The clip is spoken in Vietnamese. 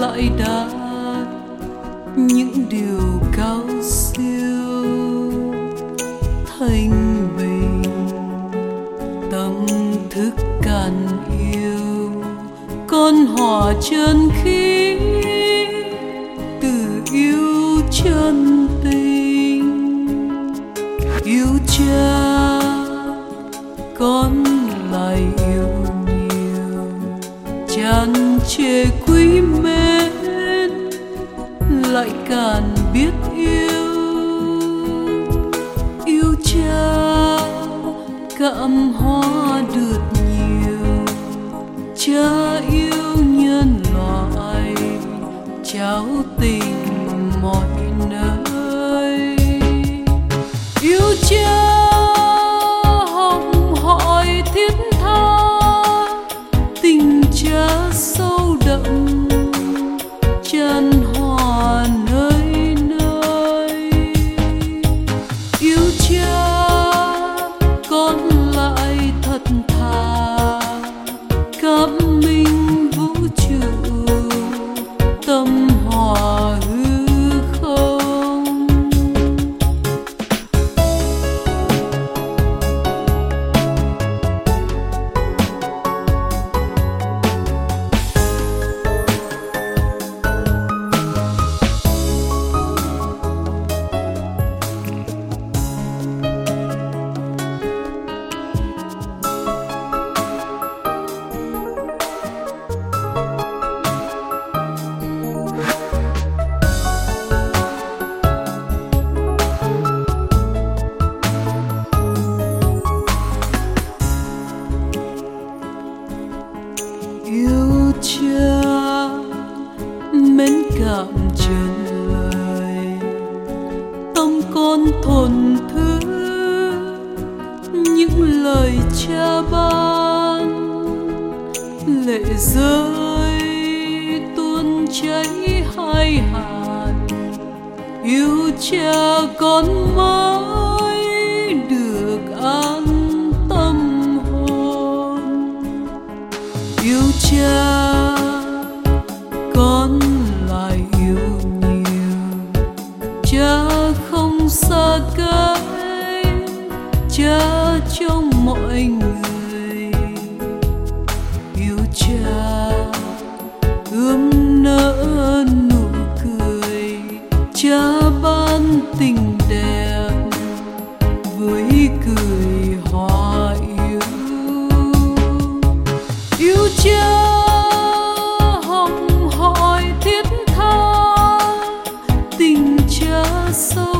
lại đạt những điều cao siêu. Thanh bình, tâm thức cạn yêu, con hòa chân khí, từ yêu chân tình. Yêu chân đàn chê quý mến, lại càng biết yêu. Yêu cha cảm hoa được nhiều. Cha yêu nhân loại trao tình mọi nơi. Yêu cha dạm trần truyền lời. Tâm con thuần thứ những lời cha ban. Lệ rơi, tuôn cháy hai hạt. Yêu cha con mới được an tâm hồn. Yêu cha tình đẹp với cười hoa yêu. Yêu cha hồng hỏi thiết tha, tình cha sâu